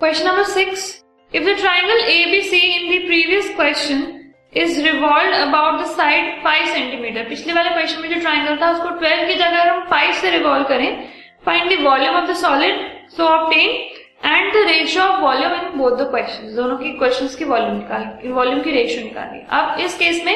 Question number six. If the triangle ABC in the previous question is revolved about the side 5 centimeter, पिछले वाले question में जो triangle था उसको 12 की जगह हम 5 से रिवॉल्व करें find the volume of the solid so obtain and the ratio of volume in both the question दोनों की क्वेश्चन की वॉल्यूम निकाल वॉल्यूम की रेशियो निकालनी अब इस केस में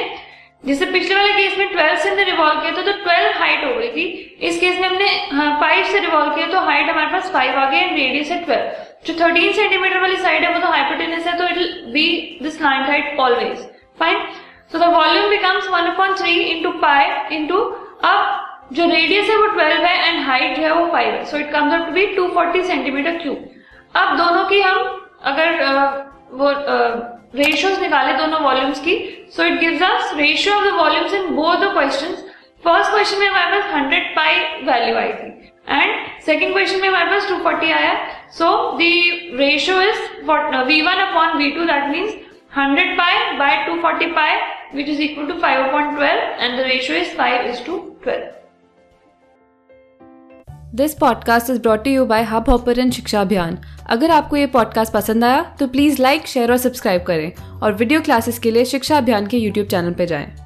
जैसे पिछले वाले केस में 12 से रिवॉल्व किया था तो 12 हाइट हो गई थी। इस केस में हमने हाँ, 5 से रिवॉल्व किया तो हाइट हमारे पास 5 आ गई एंड रेडियस है 12 जो 13 सेंटीमीटर वाली साइड है वो तो हाइपोटेनस है तो it will be this slant height always fine so the volume becomes 1 upon three into pi into अब जो रेडियस है वो 12 है एंड हाइट जो है वो 5 है. So it comes out to be 240 centimetre cube अब दोनों की हम अगर आ, वो रेशियोज निकाले दोनों वॉल्यूम्स की so it gives us ratio of the volumes in both the questions first question में हमारे पास 100 पाई वैल्यू आई थी। एंड सेकेंड क्वेश्चन में हमारे पास 240 आया so the ratio is V one upon V two that means 100 pi by 240 pi, which is equal to 5 upon 12 and the ratio is 5 is to 12. This podcast is brought you by Hubhopper and Shiksha Abhiyan अगर आपको ये podcast पसंद आया तो please like share और subscribe करें और video classes के लिए शिक्षा अभियान के यूट्यूब चैनल पर जाएँ।